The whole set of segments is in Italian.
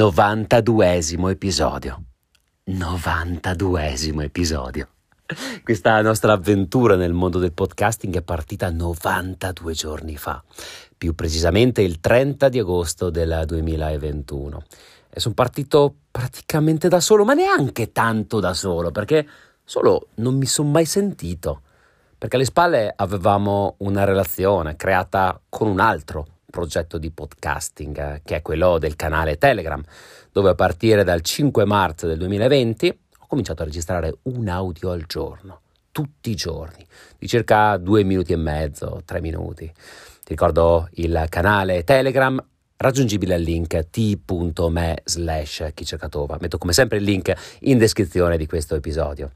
92esimo episodio. 92esimo episodio. Questa nostra avventura nel mondo del podcasting è partita 92 giorni fa, più precisamente il 30 di agosto del 2021. E sono partito praticamente da solo, ma neanche tanto da solo, perché solo non mi sono mai sentito. Perché alle spalle avevamo una relazione creata con un altro progetto di podcasting, eh, che è quello del canale Telegram, dove a partire dal 5 marzo del 2020 ho cominciato a registrare un audio al giorno, tutti i giorni, di circa due minuti e mezzo, tre minuti. Ti ricordo il canale Telegram raggiungibile al link t.me slash. Metto come sempre il link in descrizione di questo episodio.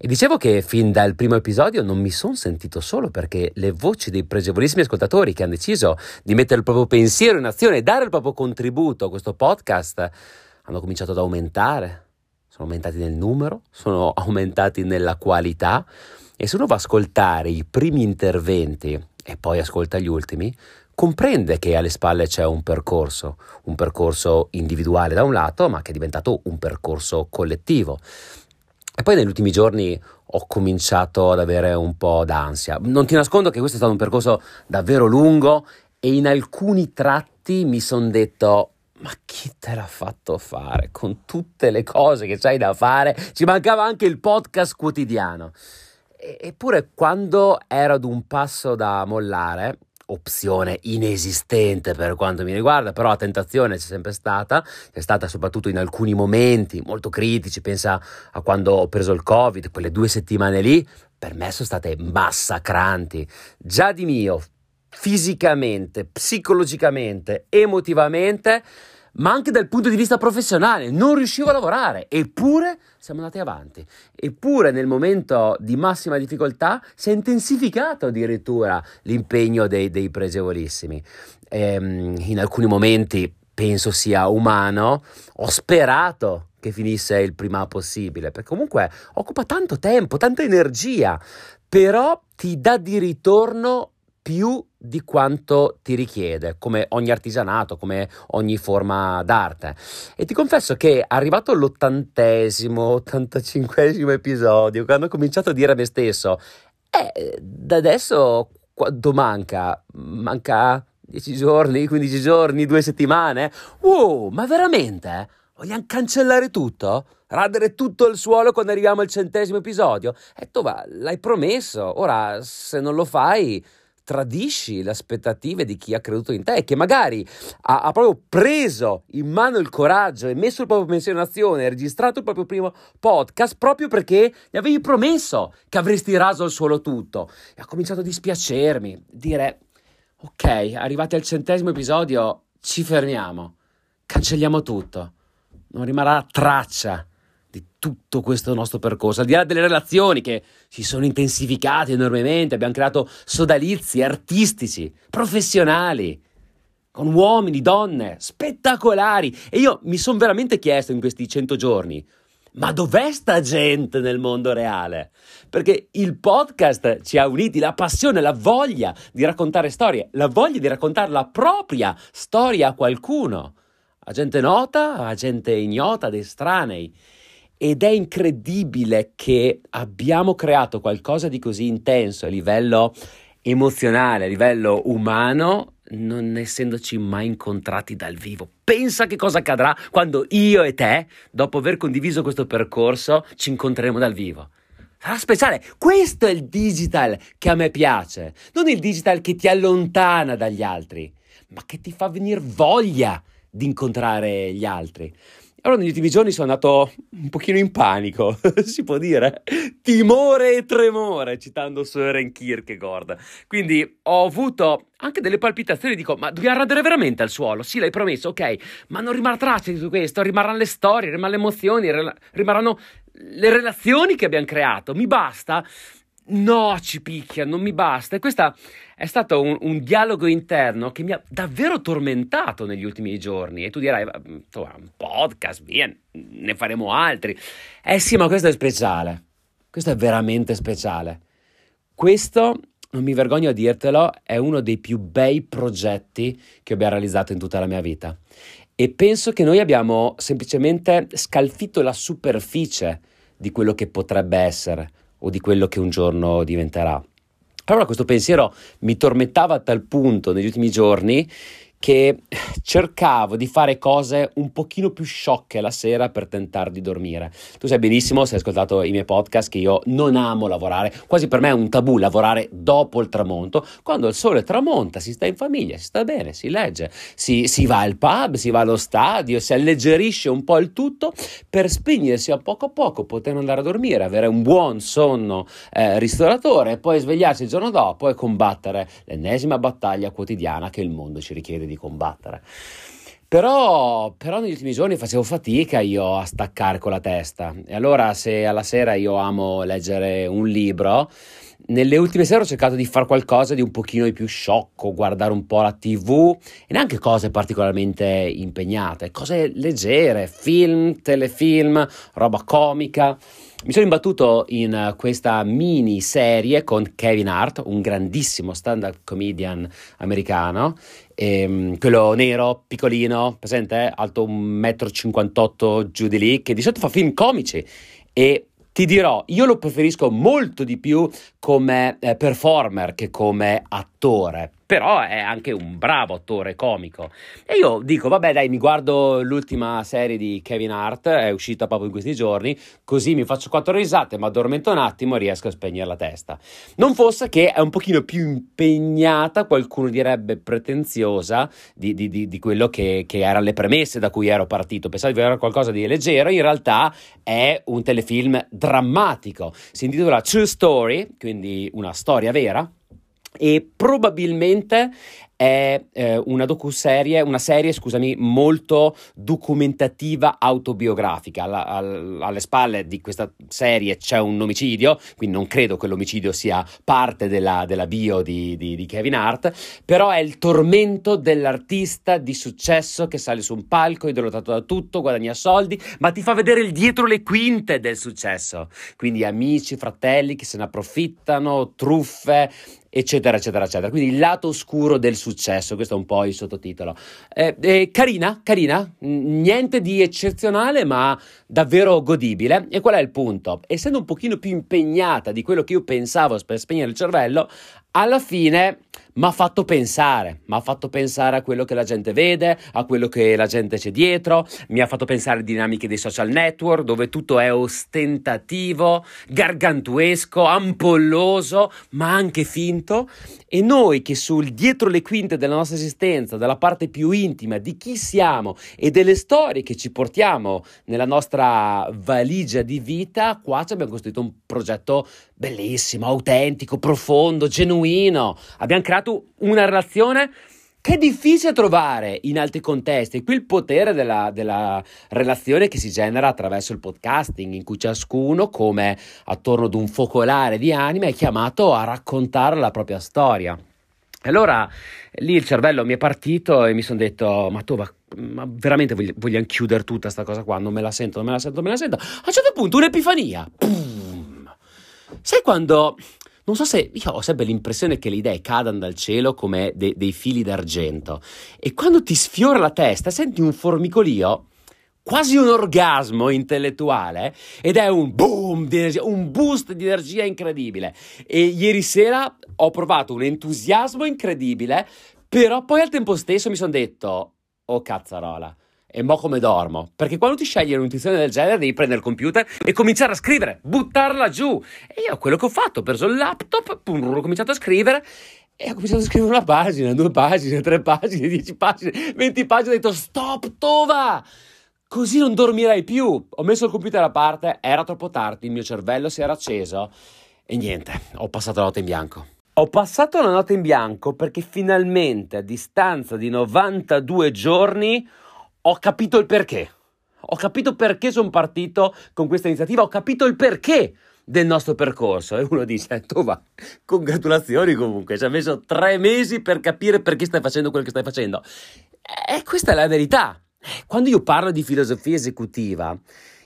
E dicevo che fin dal primo episodio non mi sono sentito solo perché le voci dei pregevolissimi ascoltatori che hanno deciso di mettere il proprio pensiero in azione e dare il proprio contributo a questo podcast hanno cominciato ad aumentare. Sono aumentati nel numero, sono aumentati nella qualità e se uno va a ascoltare i primi interventi e poi ascolta gli ultimi, comprende che alle spalle c'è un percorso, un percorso individuale da un lato, ma che è diventato un percorso collettivo. E poi negli ultimi giorni ho cominciato ad avere un po' d'ansia. Non ti nascondo che questo è stato un percorso davvero lungo e in alcuni tratti mi sono detto ma chi te l'ha fatto fare con tutte le cose che c'hai da fare? Ci mancava anche il podcast quotidiano. Eppure quando ero ad un passo da mollare, opzione inesistente per quanto mi riguarda, però la tentazione c'è sempre stata, c'è stata soprattutto in alcuni momenti molto critici, pensa a quando ho preso il Covid, quelle due settimane lì, per me sono state massacranti, già di mio, fisicamente, psicologicamente, emotivamente, ma anche dal punto di vista professionale, non riuscivo a lavorare, eppure siamo andati avanti. Eppure nel momento di massima difficoltà si è intensificato addirittura l'impegno dei, dei pregevolissimi. Ehm, in alcuni momenti penso sia umano, ho sperato che finisse il prima possibile, perché comunque occupa tanto tempo, tanta energia, però ti dà di ritorno più di quanto ti richiede, come ogni artigianato, come ogni forma d'arte. E ti confesso che arrivato all'ottantesimo, ottantacinquesimo episodio, quando ho cominciato a dire a me stesso, eh, da adesso quanto manca? Manca 10 giorni, 15 giorni, due settimane? Wow, ma veramente? Vogliamo cancellare tutto? Radere tutto il suolo quando arriviamo al centesimo episodio? E tu va, l'hai promesso, ora se non lo fai tradisci le aspettative di chi ha creduto in te e che magari ha, ha, proprio preso in mano il coraggio e messo il proprio pensiero in azione registrato il proprio primo podcast proprio perché gli avevi promesso che avresti raso al suolo tutto. E ha cominciato a dispiacermi, dire ok, arrivati al centesimo episodio ci fermiamo, cancelliamo tutto, non rimarrà traccia di tutto questo nostro percorso, al di là delle relazioni che si sono intensificate enormemente, abbiamo creato sodalizi artistici, professionali, con uomini, donne, spettacolari. E io mi sono veramente chiesto in questi cento giorni, ma dov'è sta gente nel mondo reale? Perché il podcast ci ha uniti la passione, la voglia di raccontare storie, la voglia di raccontare la propria storia a qualcuno, a gente nota, a gente ignota, ad estranei. Ed è incredibile che abbiamo creato qualcosa di così intenso a livello emozionale, a livello umano, non essendoci mai incontrati dal vivo. Pensa che cosa accadrà quando io e te, dopo aver condiviso questo percorso, ci incontreremo dal vivo. Sarà speciale. Questo è il digital che a me piace. Non il digital che ti allontana dagli altri, ma che ti fa venire voglia di incontrare gli altri. Allora negli ultimi giorni sono andato un pochino in panico, si può dire, timore e tremore, citando Søren Kierkegaard. Quindi ho avuto anche delle palpitazioni, dico, ma dobbiamo radere veramente al suolo? Sì, l'hai promesso, ok, ma non rimarrà traccia di tutto questo, rimarranno le storie, rimarranno le emozioni, rimarranno le relazioni che abbiamo creato, mi basta? No, ci picchia, non mi basta. E questo è stato un, un, dialogo interno che mi ha davvero tormentato negli ultimi giorni. E tu dirai, un podcast, via, ne faremo altri. Eh sì, ma questo è speciale. Questo è veramente speciale. Questo, non mi vergogno a dirtelo, è uno dei più bei progetti che abbia realizzato in tutta la mia vita. e penso che noi abbiamo semplicemente scalfito la superficie di quello che potrebbe essere o di quello che un giorno diventerà. Allora questo pensiero mi tormentava a tal punto negli ultimi giorni che cercavo di fare cose un pochino più sciocche la sera per tentare di dormire. Tu sai benissimo, se hai ascoltato i miei podcast, che io non amo lavorare, quasi per me è un tabù lavorare dopo il tramonto, quando il sole tramonta, si sta in famiglia, si sta bene, si legge, si, si va al pub, si va allo stadio, si alleggerisce un po' il tutto per spegnersi a poco a poco, poter andare a dormire, avere un buon sonno eh, ristoratore e poi svegliarsi il giorno dopo e combattere l'ennesima battaglia quotidiana che il mondo ci richiede di combattere. Però, però, negli ultimi giorni facevo fatica io a staccare con la testa e allora se alla sera io amo leggere un libro, nelle ultime sere ho cercato di fare qualcosa di un pochino di più sciocco, guardare un po' la tv e neanche cose particolarmente impegnate, cose leggere, film, telefilm, roba comica. Mi sono imbattuto in questa mini serie con Kevin Hart, un grandissimo stand-up comedian americano, ehm, quello nero, piccolino, presente, alto 1,58 m giù di lì, che di solito fa film comici. E ti dirò, io lo preferisco molto di più come eh, performer che come attore però è anche un bravo attore comico. E io dico, vabbè dai, mi guardo l'ultima serie di Kevin Hart, è uscita proprio in questi giorni, così mi faccio quattro risate, ma addormento un attimo e riesco a spegnere la testa. Non fosse che è un pochino più impegnata, qualcuno direbbe pretenziosa, di, di, di, di quello che, che erano le premesse da cui ero partito. Pensavo di avere qualcosa di leggero, in realtà è un telefilm drammatico. Si intitola True Story, quindi una storia vera e probabilmente è eh, una docuserie, una serie, scusami, molto documentativa autobiografica. Alla, all, alle spalle di questa serie c'è un omicidio, quindi non credo che l'omicidio sia parte della, della bio di, di, di, Kevin Hart, però è il tormento dell'artista di successo che sale su un palco, idolatrato da tutto, guadagna soldi, ma ti fa vedere il dietro le quinte del successo. Quindi amici, fratelli che se ne approfittano, truffe, eccetera, eccetera, eccetera. Quindi il lato oscuro del successo, questo è un po' il sottotitolo. Eh, eh, carina, carina, niente di eccezionale, ma davvero godibile. E qual è il punto? Essendo un pochino più impegnata di quello che io pensavo per spegnere il cervello, alla fine mi ha fatto pensare, mi ha fatto pensare a quello che la gente vede, a quello che la gente c'è dietro, mi ha fatto pensare alle dinamiche dei social network dove tutto è ostentativo, gargantuesco, ampolloso, ma anche finto. E noi che sul dietro le quinte della nostra esistenza, dalla parte più intima di chi siamo e delle storie che ci portiamo nella nostra valigia di vita, qua ci abbiamo costruito un progetto bellissimo, autentico, profondo, genuino. Abbiamo creato una relazione che è difficile trovare in altri contesti. Qui il potere della, della, relazione che si genera attraverso il podcasting, in cui ciascuno, come attorno ad un focolare di anime, è chiamato a raccontare la propria storia. Allora lì il cervello mi è partito e mi sono detto: Ma tu, ma, ma veramente vogliamo, chiudere tutta questa cosa qua? Non me la sento, non me la sento, non me la sento. A un certo punto, un'epifania. Pum. Sai quando non so se io ho sempre l'impressione che le idee cadano dal cielo come de- dei fili d'argento e quando ti sfiora la testa senti un formicolio quasi un orgasmo intellettuale ed è un boom di energia, un boost di energia incredibile. E ieri sera ho provato un entusiasmo incredibile, però poi al tempo stesso mi sono detto, oh cazzarola, e mo come dormo? Perché quando ti scegli un'intuizione del genere devi prendere il computer e cominciare a scrivere, buttarla giù. E io quello che ho fatto, ho preso il laptop, pum, ho cominciato a scrivere e ho cominciato a scrivere una pagina, due pagine, tre pagine, dieci pagine, venti pagine, ho detto stop, tova! Così non dormirai più. Ho messo il computer a parte, era troppo tardi, il mio cervello si era acceso e niente, ho passato la notte in bianco. Ho passato la notte in bianco perché finalmente a distanza di 92 giorni ho capito il perché. Ho capito perché sono partito con questa iniziativa, ho capito il perché del nostro percorso. E uno dice, tu va, congratulazioni comunque, ci hai messo tre mesi per capire perché stai facendo quello che stai facendo. E questa è la verità. Quando io parlo di filosofia esecutiva,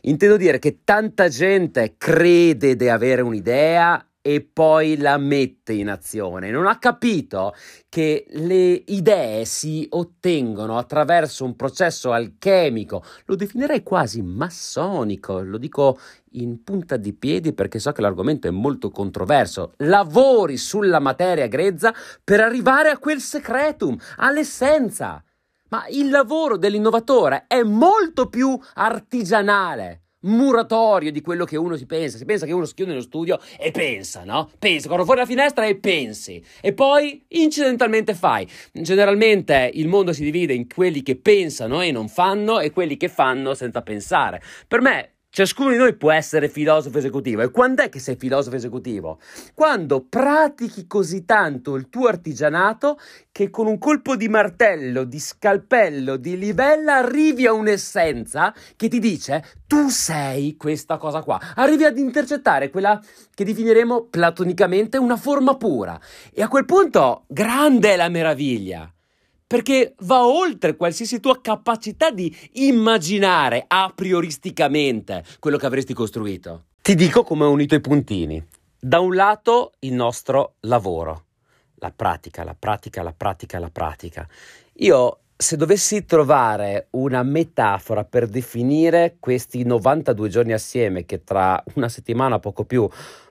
intendo dire che tanta gente crede di avere un'idea e poi la mette in azione. Non ha capito che le idee si ottengono attraverso un processo alchemico, lo definirei quasi massonico, lo dico in punta di piedi perché so che l'argomento è molto controverso. Lavori sulla materia grezza per arrivare a quel secretum, all'essenza. Ma il lavoro dell'innovatore è molto più artigianale muratorio di quello che uno si pensa. Si pensa che uno si chiude nello studio e pensa, no? Pensa, corro fuori la finestra e pensi. E poi incidentalmente fai. Generalmente il mondo si divide in quelli che pensano e non fanno e quelli che fanno senza pensare. Per me Ciascuno di noi può essere filosofo esecutivo. E quando è che sei filosofo esecutivo? Quando pratichi così tanto il tuo artigianato che con un colpo di martello, di scalpello, di livella arrivi a un'essenza che ti dice tu sei questa cosa qua. Arrivi ad intercettare quella che definiremo platonicamente una forma pura. E a quel punto grande è la meraviglia perché va oltre qualsiasi tua capacità di immaginare a prioristicamente quello che avresti costruito. Ti dico come ho unito i puntini. Da un lato il nostro lavoro, la pratica, la pratica, la pratica, la pratica. Io se dovessi trovare una metafora per definire questi 92 giorni assieme, che tra una settimana poco più,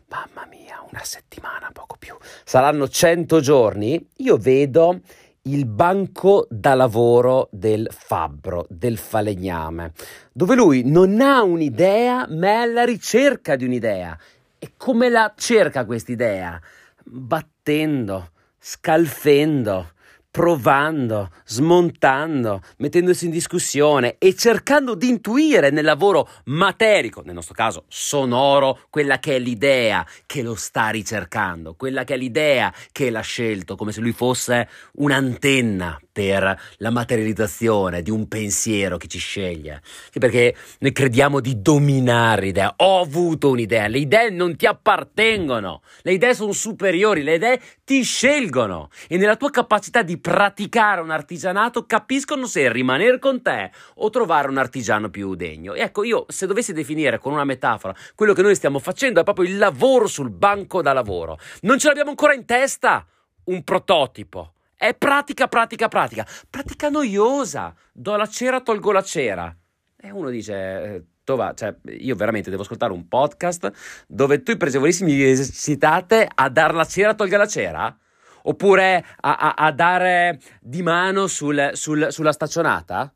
mamma mia, una settimana poco più, saranno 100 giorni, io vedo il banco da lavoro del fabbro, del falegname, dove lui non ha un'idea, ma è alla ricerca di un'idea. E come la cerca quest'idea? Battendo, scalfendo, provando, smontando, mettendosi in discussione e cercando di intuire nel lavoro materico, nel nostro caso sonoro, quella che è l'idea che lo sta ricercando, quella che è l'idea che l'ha scelto, come se lui fosse un'antenna per la materializzazione di un pensiero che ci sceglie. Perché noi crediamo di dominare l'idea. Ho avuto un'idea, le idee non ti appartengono, le idee sono superiori, le idee ti scelgono e nella tua capacità di praticare un artigianato capiscono se rimanere con te o trovare un artigiano più degno. E ecco, io se dovessi definire con una metafora quello che noi stiamo facendo è proprio il lavoro sul banco da lavoro. Non ce l'abbiamo ancora in testa un prototipo è pratica, pratica, pratica. Pratica noiosa. Do la cera, tolgo la cera. E uno dice, eh, Tova, cioè, io veramente devo ascoltare un podcast dove tu i presevolissimi esercitate a dar la cera, tolga la cera? Oppure a, a, a dare di mano sul, sul, sulla staccionata?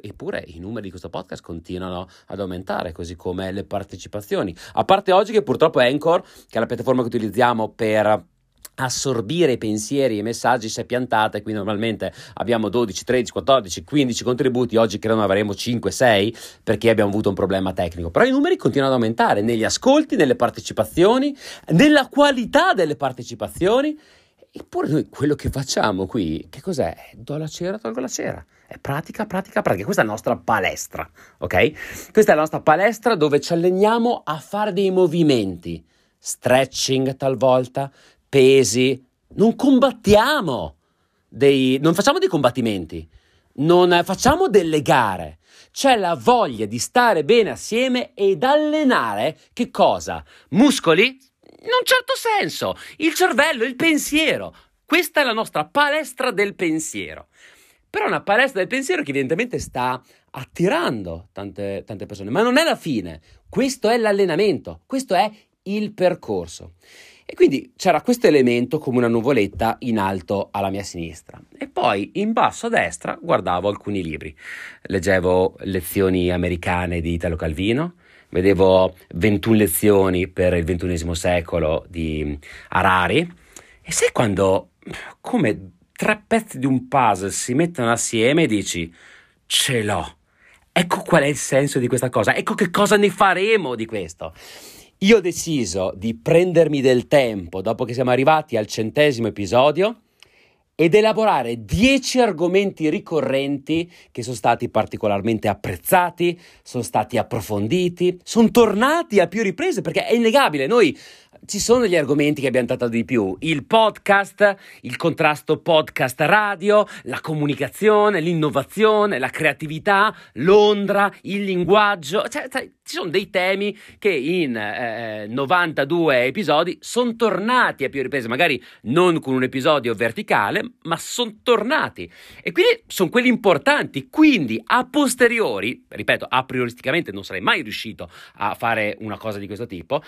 Eppure i numeri di questo podcast continuano ad aumentare, così come le partecipazioni. A parte oggi che purtroppo Anchor, che è la piattaforma che utilizziamo per assorbire i pensieri e i messaggi si è piantata e qui normalmente abbiamo 12, 13, 14, 15 contributi, oggi credo ne avremo 5, 6 perché abbiamo avuto un problema tecnico, però i numeri continuano ad aumentare negli ascolti, nelle partecipazioni, nella qualità delle partecipazizioni eppure noi quello che facciamo qui, che cos'è? Do la cera, tolgo la cera. È pratica, pratica, pratica. Questa è la nostra palestra, ok? Questa è la nostra palestra dove ci alleniamo a fare dei movimenti, stretching talvolta, pesi, non combattiamo, dei, non facciamo dei combattimenti, non facciamo delle gare. C'è la voglia di stare bene assieme ed allenare che cosa? Muscoli? In un certo senso, il cervello, il pensiero. Questa è la nostra palestra del pensiero. Però è una palestra del pensiero che evidentemente sta attirando tante, tante persone, ma non è la fine. Questo è l'allenamento, questo è il percorso. E quindi c'era questo elemento come una nuvoletta in alto alla mia sinistra. E poi in basso a destra guardavo alcuni libri. Leggevo lezioni americane di Italo Calvino, vedevo 21 lezioni per il XXI secolo di Harari. E sai quando, come tre pezzi di un puzzle si mettono assieme e dici, ce l'ho. Ecco qual è il senso di questa cosa, ecco che cosa ne faremo di questo. Io ho deciso di prendermi del tempo dopo che siamo arrivati al centesimo episodio ed elaborare 10 argomenti ricorrenti che sono stati particolarmente apprezzati, sono stati approfonditi, sono tornati a più riprese perché è innegabile, noi ci sono degli argomenti che abbiamo trattato di più, il podcast, il contrasto podcast radio, la comunicazione, l'innovazione, la creatività, Londra, il linguaggio, cioè, cioè ci sono dei temi che in eh, 92 episodi sono tornati a più riprese, magari non con un episodio verticale, ma sono tornati. E quindi sono quelli importanti. Quindi a posteriori, ripeto, a prioristicamente non sarei mai riuscito a fare una cosa di questo tipo,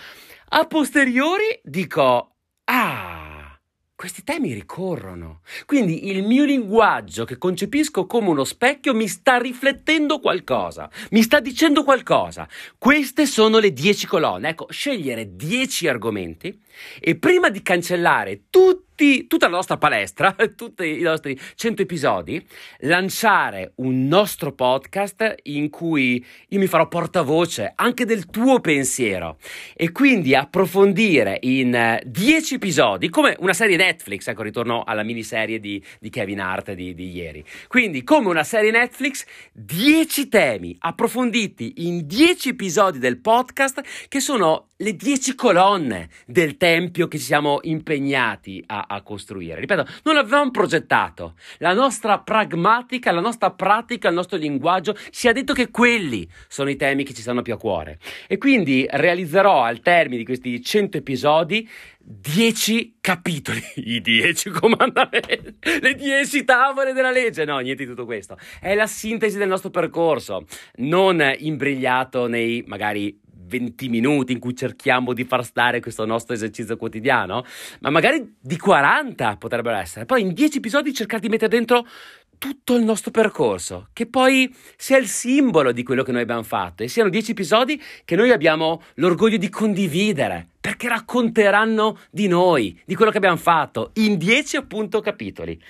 a posteriori dico, ah, questi temi ricorrono. Quindi il mio linguaggio che concepisco come uno specchio mi sta riflettendo qualcosa, mi sta dicendo qualcosa. Queste sono le dieci colonne. Ecco, scegliere dieci argomenti e prima di cancellare tutti tutti, tutta la nostra palestra, tutti i nostri 100 episodi, lanciare un nostro podcast in cui io mi farò portavoce anche del tuo pensiero e quindi approfondire in 10 episodi, come una serie Netflix, ecco ritorno alla miniserie di, di Kevin Hart di, di ieri. Quindi come una serie Netflix, 10 temi approfonditi in 10 episodi del podcast che sono le 10 colonne del tempio che ci siamo impegnati a, a costruire. Ripeto, non l'avevamo progettato. La nostra pragmatica, la nostra pratica, il nostro linguaggio ci ha detto che quelli sono i temi che ci stanno più a cuore. E quindi realizzerò al termine di questi 100 episodi 10 capitoli, i 10 comandamenti, le 10 tavole della legge. No, niente di tutto questo. È la sintesi del nostro percorso, non imbrigliato nei magari 20 minuti in cui cerchiamo di far stare questo nostro esercizio quotidiano, ma magari di 40 potrebbero essere. Poi in 10 episodi cercare di mettere dentro tutto il nostro percorso, che poi sia il simbolo di quello che noi abbiamo fatto. E siano dieci episodi che noi abbiamo l'orgoglio di condividere, perché racconteranno di noi, di quello che abbiamo fatto, in dieci appunto capitoli.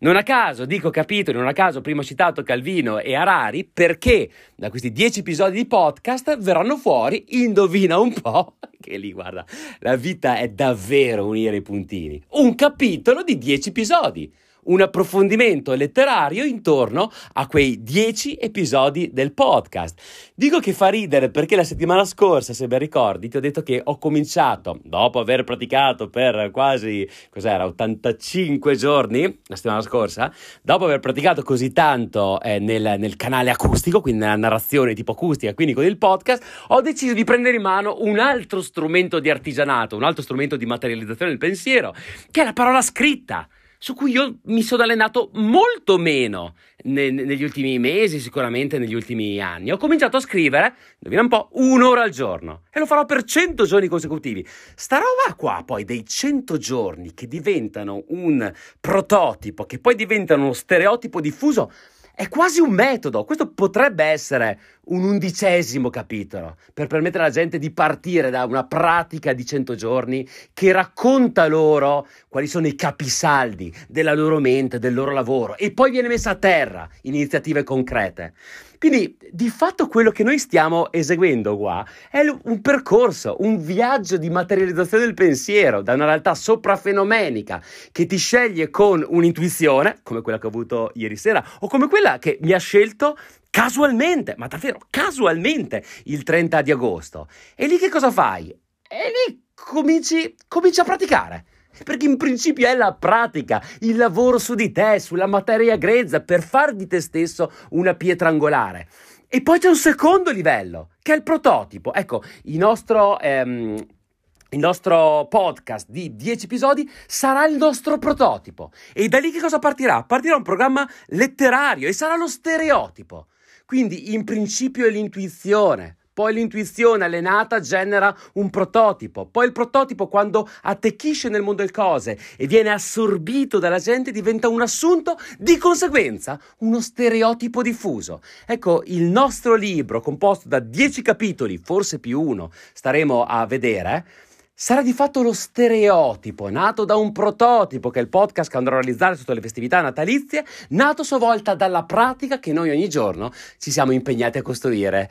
Non a caso dico capitoli, non a caso prima ho citato Calvino e Arari, perché da questi dieci episodi di podcast verranno fuori, indovina un po', che lì guarda, la vita è davvero unire i puntini, un capitolo di dieci episodi un approfondimento letterario intorno a quei dieci episodi del podcast. Dico che fa ridere perché la settimana scorsa, se ben ricordi, ti ho detto che ho cominciato, dopo aver praticato per quasi, cos'era, 85 giorni, la settimana scorsa, dopo aver praticato così tanto eh, nel, nel canale acustico, quindi nella narrazione tipo acustica, quindi con il podcast, ho deciso di prendere in mano un altro strumento di artigianato, un altro strumento di materializzazione del pensiero, che è la parola scritta su cui io mi sono allenato molto meno ne- negli ultimi mesi, sicuramente negli ultimi anni. Ho cominciato a scrivere, indovina un po', un'ora al giorno e lo farò per 100 giorni consecutivi. Sta roba qua, poi, dei 100 giorni che diventano un prototipo, che poi diventano uno stereotipo diffuso, è quasi un metodo. Questo potrebbe essere un undicesimo capitolo per permettere alla gente di partire da una pratica di 100 giorni che racconta loro quali sono i capisaldi della loro mente, del loro lavoro e poi viene messa a terra in iniziative concrete. Quindi di fatto quello che noi stiamo eseguendo qua è un percorso, un viaggio di materializzazione del pensiero da una realtà soprafenomenica che ti sceglie con un'intuizione, come quella che ho avuto ieri sera, o come quella che mi ha scelto casualmente, ma davvero casualmente, il 30 di agosto. E lì che cosa fai? E lì cominci, cominci a praticare perché in principio è la pratica, il lavoro su di te, sulla materia grezza, per far di te stesso una pietra angolare. E poi c'è un secondo livello, che è il prototipo. Ecco, il nostro, ehm, il nostro podcast di 10 episodi sarà il nostro prototipo. E da lì che cosa partirà? Partirà un programma letterario e sarà lo stereotipo. Quindi in principio è l'intuizione, poi l'intuizione allenata genera un prototipo, poi il prototipo quando attecchisce nel mondo delle cose e viene assorbito dalla gente diventa un assunto, di conseguenza uno stereotipo diffuso. Ecco, il nostro libro composto da 10 capitoli, forse più uno, staremo a vedere, sarà di fatto lo stereotipo, nato da un prototipo che è il podcast che andrò a realizzare sotto le festività natalizie, nato a sua volta dalla pratica che noi ogni giorno ci siamo impegnati a costruire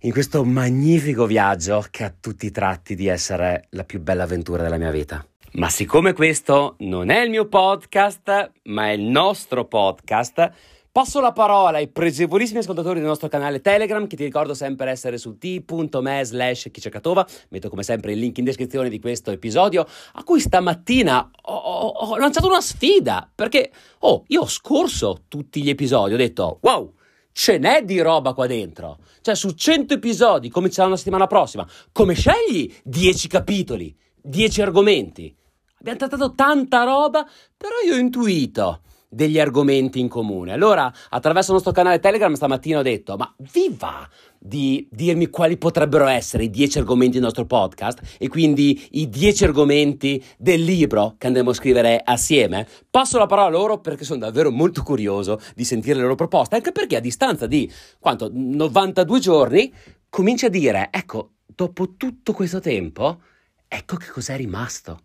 in questo magnifico viaggio che ha tutti i tratti di essere la più bella avventura della mia vita. Ma siccome questo non è il mio podcast, ma è il nostro podcast, Passo la parola ai pregevolissimi ascoltatori del nostro canale Telegram, che ti ricordo sempre essere su t.me slash chicercatova. Metto come sempre il link in descrizione di questo episodio, a cui stamattina ho, ho, ho lanciato una sfida, perché oh, io ho scorso tutti gli episodi, ho detto wow, ce n'è di roba qua dentro. Cioè, su 100 episodi, cominceranno la settimana prossima, come scegli 10 capitoli, 10 argomenti? Abbiamo trattato tanta roba, però io ho intuito degli argomenti in comune. Allora, attraverso il nostro canale Telegram stamattina ho detto, ma vi va di dirmi quali potrebbero essere i dieci argomenti del nostro podcast e quindi i dieci argomenti del libro che andremo a scrivere assieme? Passo la parola a loro perché sono davvero molto curioso di sentire le loro proposte, anche perché a distanza di, quanto, 92 giorni, comincia a dire, ecco, dopo tutto questo tempo, ecco che cos'è rimasto.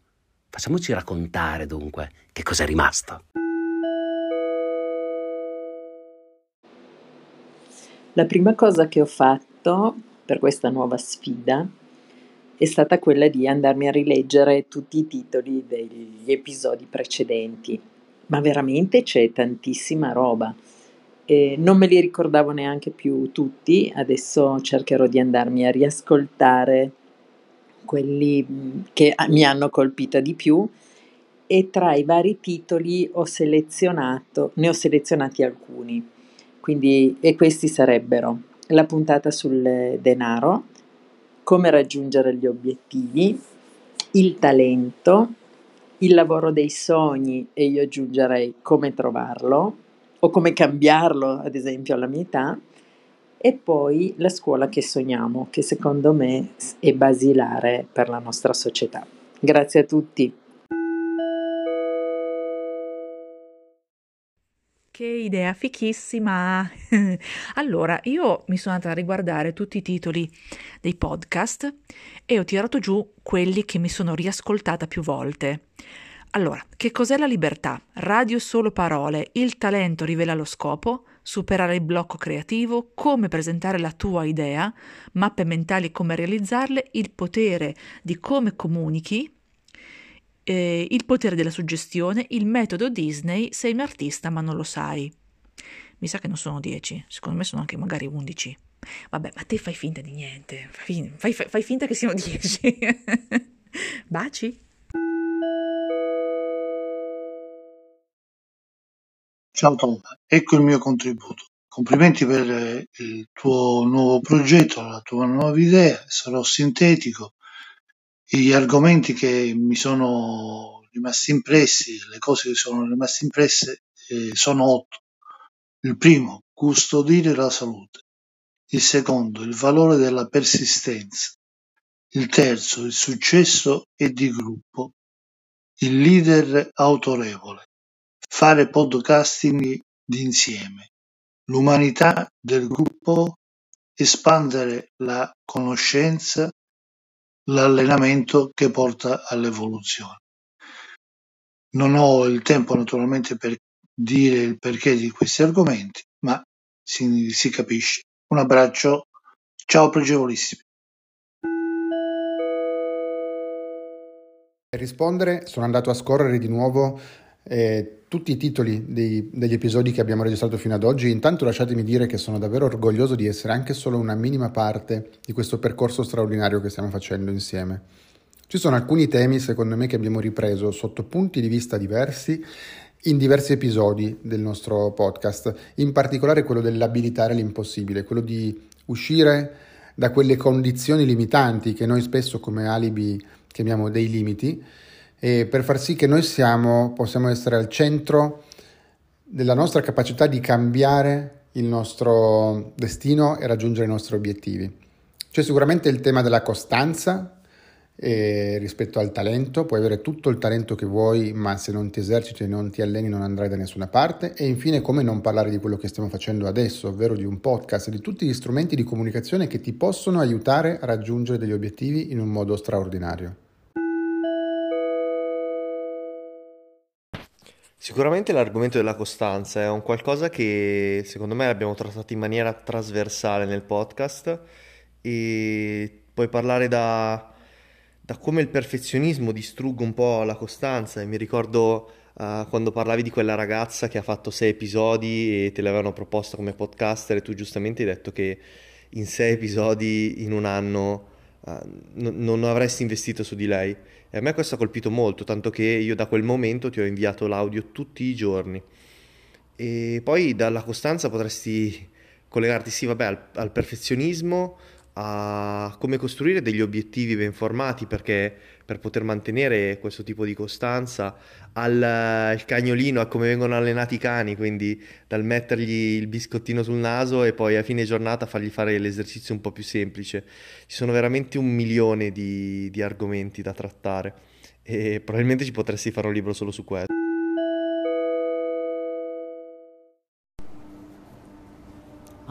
Facciamoci raccontare dunque che cos'è rimasto. La prima cosa che ho fatto per questa nuova sfida è stata quella di andarmi a rileggere tutti i titoli degli episodi precedenti, ma veramente c'è tantissima roba. E non me li ricordavo neanche più tutti, adesso cercherò di andarmi a riascoltare quelli che mi hanno colpita di più e tra i vari titoli ho selezionato, ne ho selezionati alcuni. Quindi, e questi sarebbero la puntata sul denaro, come raggiungere gli obiettivi, il talento, il lavoro dei sogni e io aggiungerei come trovarlo o come cambiarlo, ad esempio, alla mia età, e poi la scuola che sogniamo, che secondo me è basilare per la nostra società. Grazie a tutti. Che idea fichissima! allora, io mi sono andata a riguardare tutti i titoli dei podcast e ho tirato giù quelli che mi sono riascoltata più volte. Allora, che cos'è la libertà? Radio solo parole, il talento rivela lo scopo, superare il blocco creativo, come presentare la tua idea, mappe mentali come realizzarle, il potere di come comunichi, eh, il potere della suggestione, il metodo Disney, sei un artista ma non lo sai. Mi sa che non sono 10, secondo me sono anche magari 11. Vabbè, ma te fai finta di niente, fai, fai, fai finta che siano 10. Baci. Ciao Tom, ecco il mio contributo. Complimenti per il tuo nuovo progetto, la tua nuova idea, sarò sintetico gli argomenti che mi sono rimasti impressi, le cose che sono rimaste impresse eh, sono otto. Il primo, custodire la salute. Il secondo, il valore della persistenza. Il terzo, il successo è di gruppo. Il leader autorevole. Fare podcasting d'insieme. L'umanità del gruppo. Espandere la conoscenza l'allenamento che porta all'evoluzione. Non ho il tempo naturalmente per dire il perché di questi argomenti, ma si, si capisce. Un abbraccio, ciao pregevolissimi. Per rispondere sono andato a scorrere di nuovo eh, tutti i titoli dei, degli episodi che abbiamo registrato fino ad oggi. Intanto lasciatemi dire che sono davvero orgoglioso di essere anche solo una minima parte di questo percorso straordinario che stiamo facendo insieme. Ci sono alcuni temi, secondo me, che abbiamo ripreso sotto punti di vista diversi in diversi episodi del nostro podcast, in particolare quello dell'abilitare l'impossibile, quello di uscire da quelle condizioni limitanti che noi spesso come alibi chiamiamo dei limiti e per far sì che noi siamo, possiamo essere al centro della nostra capacità di cambiare il nostro destino e raggiungere i nostri obiettivi. C'è sicuramente il tema della costanza eh, rispetto al talento, puoi avere tutto il talento che vuoi, ma se non ti eserciti e non ti alleni non andrai da nessuna parte. E infine come non parlare di quello che stiamo facendo adesso, ovvero di un podcast, di tutti gli strumenti di comunicazione che ti possono aiutare a raggiungere degli obiettivi in un modo straordinario. Sicuramente l'argomento della costanza è un qualcosa che secondo me abbiamo trattato in maniera trasversale nel podcast e puoi parlare da, da come il perfezionismo distrugga un po' la costanza. E mi ricordo uh, quando parlavi di quella ragazza che ha fatto sei episodi e te l'avevano proposta come podcaster e tu giustamente hai detto che in sei episodi in un anno n- non avresti investito su di lei. E a me questo ha colpito molto, tanto che io da quel momento ti ho inviato l'audio tutti i giorni. E poi dalla costanza potresti collegarti, sì, vabbè, al, al perfezionismo, a come costruire degli obiettivi ben formati perché per poter mantenere questo tipo di costanza al, al, cagnolino, a come vengono allenati i cani, quindi dal mettergli il biscottino sul naso e poi a fine giornata fargli fare l'esercizio un po' più semplice. Ci sono veramente un milione di, di argomenti da trattare e probabilmente ci potresti fare un libro solo su questo.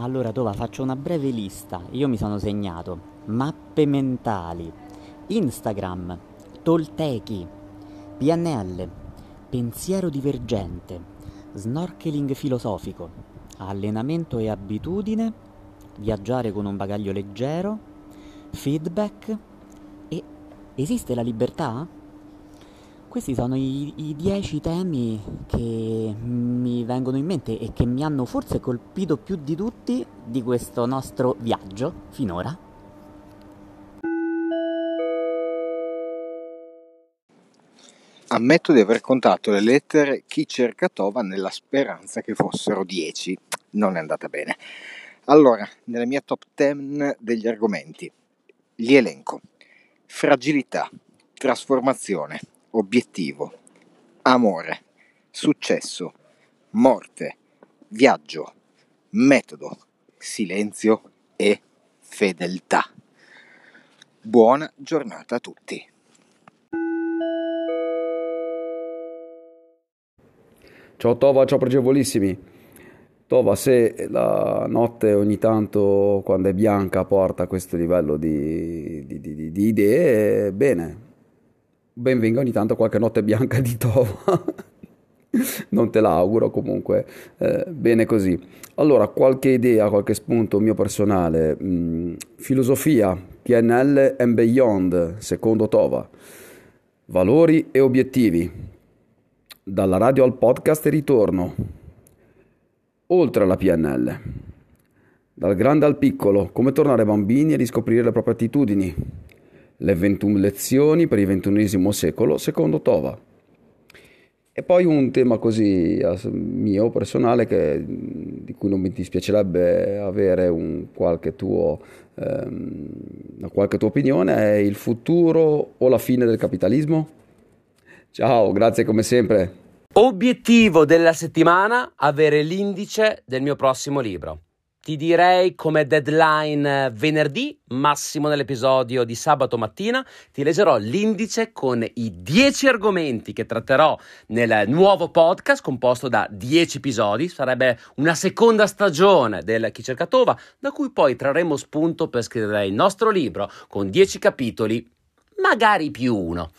Allora, Tova, faccio una breve lista. Io mi sono segnato. Mappe mentali, Instagram, Toltechi, PNL, pensiero divergente, snorkeling filosofico, allenamento e abitudine, viaggiare con un bagaglio leggero, feedback. E esiste la libertà? Questi sono i, i dieci temi che mi vengono in mente e che mi hanno forse colpito più di tutti di questo nostro viaggio finora. Ammetto di aver contato le lettere chi cerca Tova nella speranza che fossero dieci. Non è andata bene. Allora, nella mia top 10 degli argomenti, li elenco. Fragilità, trasformazione, obiettivo, amore, successo, morte, viaggio, metodo, silenzio e fedeltà. Buona giornata a tutti. Ciao Tova, ciao pregevolissimi. Tova, se la notte ogni tanto, quando è bianca, porta questo livello di, di, di, di idee, bene, benvenga ogni tanto qualche notte bianca di Tova. non te l'auguro comunque, eh, bene così. Allora, qualche idea, qualche spunto mio personale. Mm, filosofia, PNL and Beyond, secondo Tova. Valori e obiettivi. Dalla radio al podcast e ritorno. Oltre alla PNL. Dal grande al piccolo, come tornare bambini e riscoprire le proprie attitudini le 21 lezioni per il XXI secolo secondo Tova. E poi un tema così mio personale che, di cui non mi dispiacerebbe avere un qualche tuo, ehm, qualche tua opinione è il futuro o la fine del capitalismo? Ciao, grazie come sempre. Obiettivo della settimana, avere l'indice del mio prossimo libro. Ti direi come deadline venerdì, massimo nell'episodio di sabato mattina, ti leggerò l'indice con i 10 argomenti che tratterò nel nuovo podcast composto da 10 episodi. Sarebbe una seconda stagione del Chi cerca Tova, da cui poi trarremo spunto per scrivere il nostro libro con 10 capitoli, magari più uno.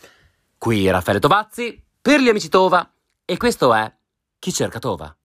Qui Raffaele Tovazzi, per gli amici Tova, e questo è Chi cerca Tova.